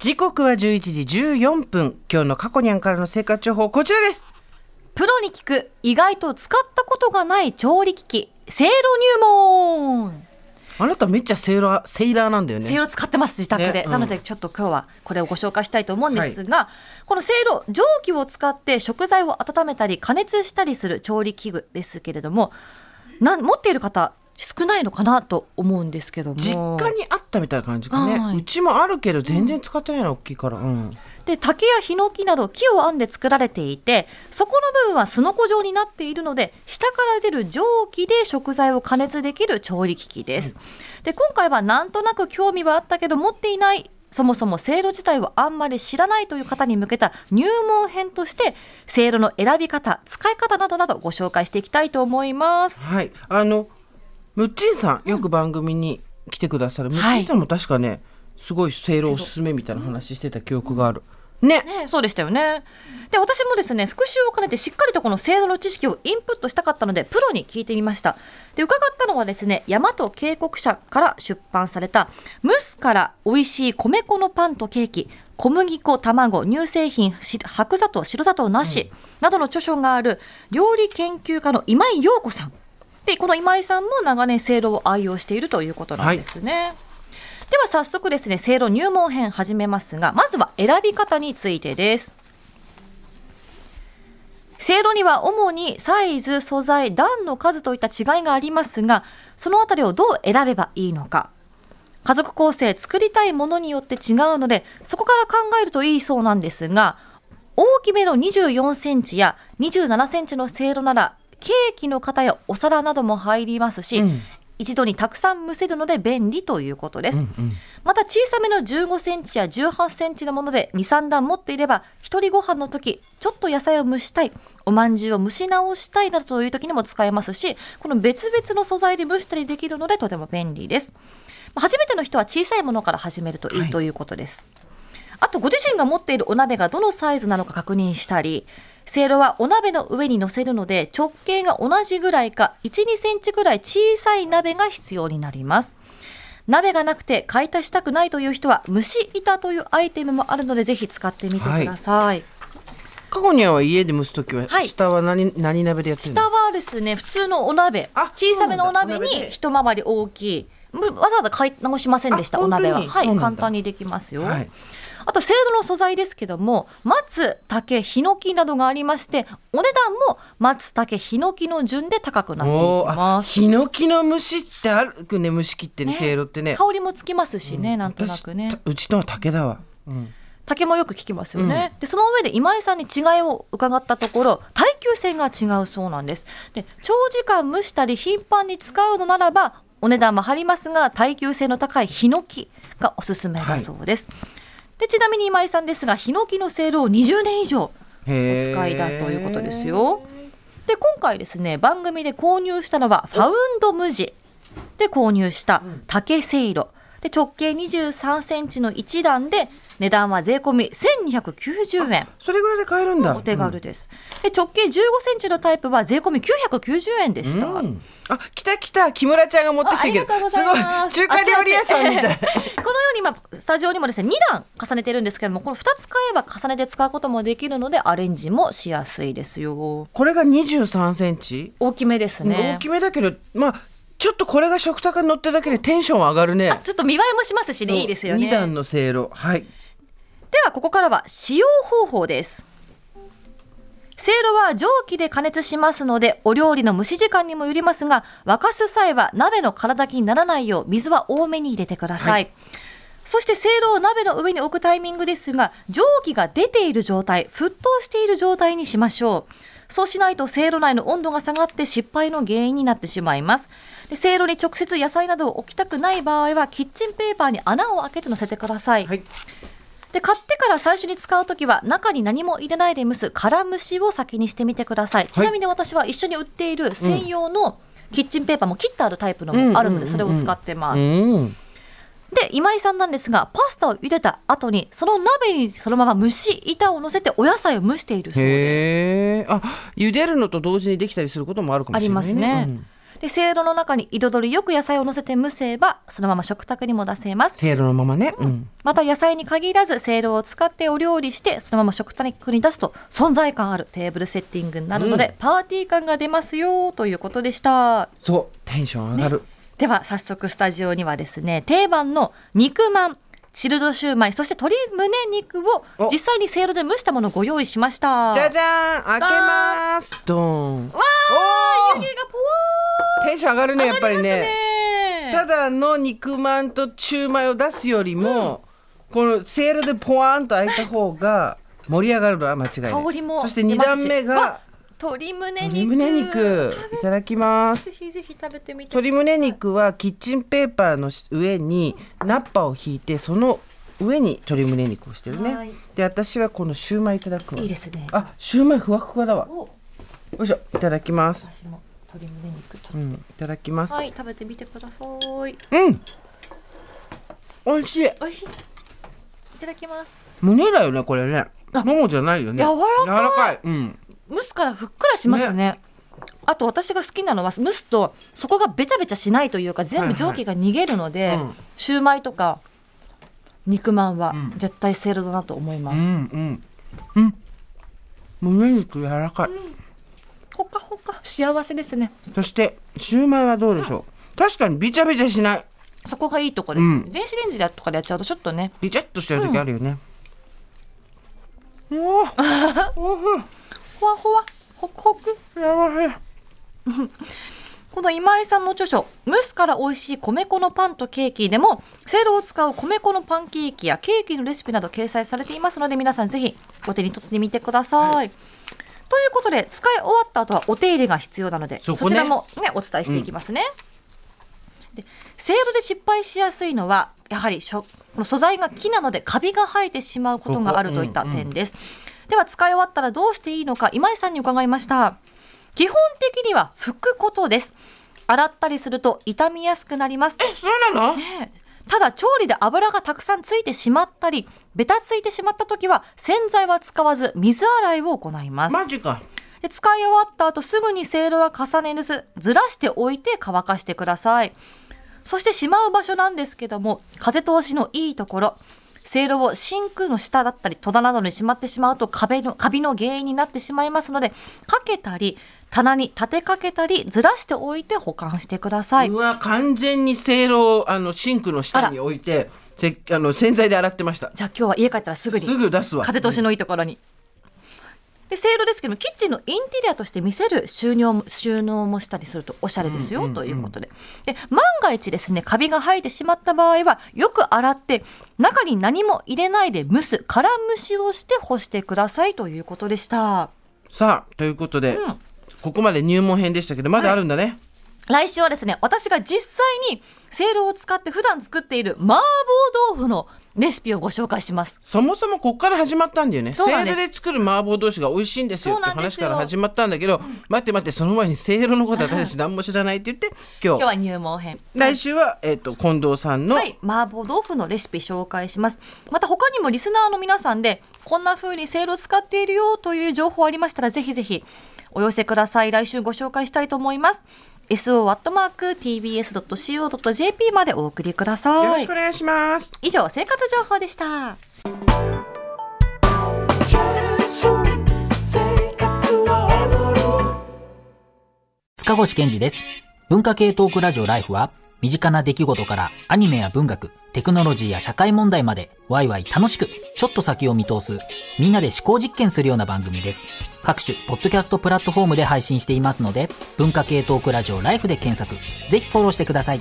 時刻は11時14分。今日の過去にゃんからの生活情報こちらです。プロに聞く。意外と使ったことがない調理機器。せいろ入門。あなためっちゃセーラーセイラーなんだよね。せいろ使ってます自宅で、ねうん。なのでちょっと今日はこれをご紹介したいと思うんですが、このせいろ蒸気を使って食材を温めたり加熱したりする調理器具ですけれどもなん持っている方少ないのかなと思うんですけども。実家にあったみたいな感じかね、はい。うちもあるけど全然使ってないの大きいから、うん。で竹やヒノキなど木を編んで作られていてそこの部分はすのこ状になっているので下から出る蒸気で食材を加熱できる調理機器です。で今回はなんとなく興味はあったけど持っていないそもそもせいろ自体をあんまり知らないという方に向けた入門編としてせいろの選び方使い方などなどご紹介していきたいと思います。はい。あのムッチンさんよく番組に来てくださる、ムッチンさんも確かねすごいせいろおすすめみたいな話してた記憶がある。ね。ね、そうでしたよね。で、私もですね、復習を兼ねてしっかりとこの制度の知識をインプットしたかったので、プロに聞いてみました。で、伺ったのはですね、大和渓谷社から出版された、蒸すから美味しい米粉のパンとケーキ、小麦粉、卵、乳製品、し白砂糖、白砂糖なし、などの著書がある、料理研究家の今井陽子さん。で、この今井さんも長年せいろを愛用しているということなんですね。では早速ですね、せいろ入門編始めますが、まずは選び方についてです。せいろには主にサイズ、素材、段の数といった違いがありますが、そのあたりをどう選べばいいのか。家族構成、作りたいものによって違うので、そこから考えるといいそうなんですが、大きめの24センチや27センチのせいろなら、ケーキの型やお皿なども入りますし、うん一度にたくさん蒸せるので便利ということです。また小さめの15センチや18センチのもので2、3段持っていれば、一人ご飯の時、ちょっと野菜を蒸したい、おまんじゅうを蒸し直したいなどという時にも使えますし、この別々の素材で蒸したりできるのでとても便利です。まあ初めての人は小さいものから始めるといいということです。あとご自身が持っているお鍋がどのサイズなのか確認したり、せいろはお鍋の上に乗せるので直径が同じぐらいか1、2センチぐらい小さい鍋が必要になります。鍋がなくて買い足したくないという人は蒸し板というアイテムもあるのでぜひ使ってみてください。過去には家で蒸す時は、はい。下は何何鍋でやってるの？下はですね普通のお鍋。あ小さめのお鍋に一回り大きい。むわざわざ買い直しませんでしたあお鍋は。はい簡単にできますよ、はいあと、制度の素材ですけども、松、竹、ヒノキなどがありまして、お値段も松、竹、ヒノキの順で高くなっています。ヒノキの蒸しってあるね蒸し器ってねね。せいろってね。香りもつきますしね、なんとなくね。うちのは竹だわ、うん、竹もよく聞きますよね、でその上で今井さんに違いを伺ったところ耐久性が違うそうなんです。で長時間蒸したり頻繁に使うのならばお値段も張りますが耐久性の高いヒノキがおすすめだそうです、でちなみに今井さんですがヒノキのせいろを20年以上お使いだということですよ。で今回ですね番組で購入したのはファウンド無地。で購入した竹せいろ。で直径23センチの1段で値段は税込み1290円。それぐらいで買えるんだ。お手軽です、で直径15センチのタイプは税込み990円でした、うん。あ来た来た。木村ちゃんが持ってきてくれる。す。すごい。中華料理屋さんみたい。このように今スタジオにもですね2段重ねてるんですけどもこの2つ買えば重ねて使うこともできるのでアレンジもしやすいですよ。これが23センチ、大きめですね。大きめだけどまあちょっとこれが食卓に乗ってるだけでテンション上がるね。あちょっと見栄えもしますしね。いいですよね。2段のせいろ。はいではここからは使用方法です。せいろは蒸気で加熱しますのでお料理の蒸し時間にもよりますが沸かす際は鍋の空炊きにならないよう水は多めに入れてください、そしてせいろを鍋の上に置くタイミングですが蒸気が出ている状態沸騰している状態にしましょう。そうしないとせいろ内の温度が下がって失敗の原因になってしまいます。でせいろに直接野菜などを置きたくない場合はキッチンペーパーに穴を開けて乗せてください、はいで買ってから最初に使うときは中に何も入れないで蒸す空蒸しを先にしてみてください、ちなみに私は一緒に売っている専用のキッチンペーパーも切ってあるタイプのもあるのでそれを使ってます、うん。で今井さんなんですがパスタを茹でた後にその鍋にそのまま蒸し板を乗せてお野菜を蒸しているそうです。へえあ茹でるのと同時にできたりすることもあるかもしれないね。ありますねで、せいろの中に彩りよく野菜を乗せて蒸せば、そのまま食卓にも出せます。せいろのままね。うん。また野菜に限らず、せいろを使ってお料理して、そのまま食卓に出すと、存在感あるテーブルセッティングになるので、パーティー感が出ますよ、ということでした。そう、テンション上がる。では早速スタジオにはですね定番の肉まんチルドシューマイそして鶏胸肉をお実際にせいろで蒸したものをご用意しましたじゃじゃーん開けますドーンわおーー湯気がぽわテンション上がるねやっぱりーね。ねただの肉まんとシューマイを出すよりも、このせいろでポワーンと開いた方が盛り上がるのは間違いない。香りもそして2段目が鶏胸鶏肉胸肉いただきます。ぜひぜひ食べてみて鶏胸肉はキッチンペーパーの上にナッパを引いてその上に鶏胸肉をしてるね、はい。で私はこのシューマイいただくわ。いいですね。あシューマイふわふわだわ。よおいしょいただきます鶏胸肉と、うんいただきます、はい食べてみてください。うん美味しい。美味しい。いただきます。胸だよねこれね。あももじゃないよね。柔らかい。柔らかい。うん。蒸すからふっくらしますね。あと私が好きなのは蒸すとそこがべちゃべちゃしないというか全部蒸気が逃げるので、うん。シューマイとか肉まんはん。絶対セールだなと思います、うんうん。うん。胸肉柔らかい、ほかほか幸せですね。そしてシューマイはどうでしょう、確かにビチャビチャしない。そこがいいとこです、うん。電子レンジでとかでやっちゃうとちょっとね。ビチャッとしてる時あるよね、う わおふほわほわ。ホクホクやばい。この今井さんの著書「蒸すから美味しい米粉のパンとケーキ」でもせいろを使う米粉のパンケーキやケーキのレシピなど掲載されていますので皆さんぜひお手に取ってみてください。ということで使い終わった後はお手入れが必要なのでそ,、ねちらも、ね、お伝えしていきますね。でせいろで失敗しやすいのはやはりしょこの素材が木なのでカビが生えてしまうことがあるといった点です。では使い終わったらどうしていいのか今井さんに伺いました。基本的には拭くことです。洗ったりすると傷みやすくなります。そうなの？ねえただ調理で油がたくさんついてしまったり、ベタついてしまった時は洗剤は使わず水洗いを行います。マジかで使い終わった後すぐにせいろは重ねずずらしておいて乾かしてくださいそしてしまう場所なんですけども風通しのいいところせいろをシンクの下だったり戸棚などにしまってしまうと壁のカビの原因になってしまいますのでかけたり棚に立てかけたりずらしておいて保管してください。うわ完全にせいろをあのシンクの下に置いてせあの洗剤で洗ってました。じゃあ今日は家帰ったらすぐに。すぐ出すわ。風通しのいいところに。でせいろですけどもキッチンのインテリアとして見せる収納も収納もしたりするとおしゃれですよ、ということで。で万が一ですねカビが生えてしまった場合はよく洗って中に何も入れないで蒸す空蒸しをして干してくださいということでした。さあということで、うんここまで入門編でしたけどまだあるんだね、来週はですね私が実際にせいろを使って普段作っている麻婆豆腐のレシピをご紹介します。そもそもここから始まったんだよね。せいろそうなんで作る麻婆豆腐が美味しいんですよって話から始まったんだけど、待って待って、その前にせいろのこと私たち 何も知らないって言って、今日、今日は入門編。来週は、えっ、と、近藤さんの、はい、麻婆豆腐のレシピ紹介します。また他にもリスナーの皆さんで、こんな風にせいろ使っているよという情報ありましたら、ぜひぜひお寄せください。来週ご紹介したいと思います。so.tbs.co.jp までお送りくだよさいろしくお。願いします。以上、生活情報でした。塚越健二です。文化系トークラジオライフは、身近な出来事からアニメや文学、テクノロジーや社会問題まで、ワイワイ楽しく、ちょっと先を見通す、みんなで思考実験するような番組です。各種、ポッドキャストプラットフォームで配信していますので、文化系トークラジオライフで検索、ぜひフォローしてください。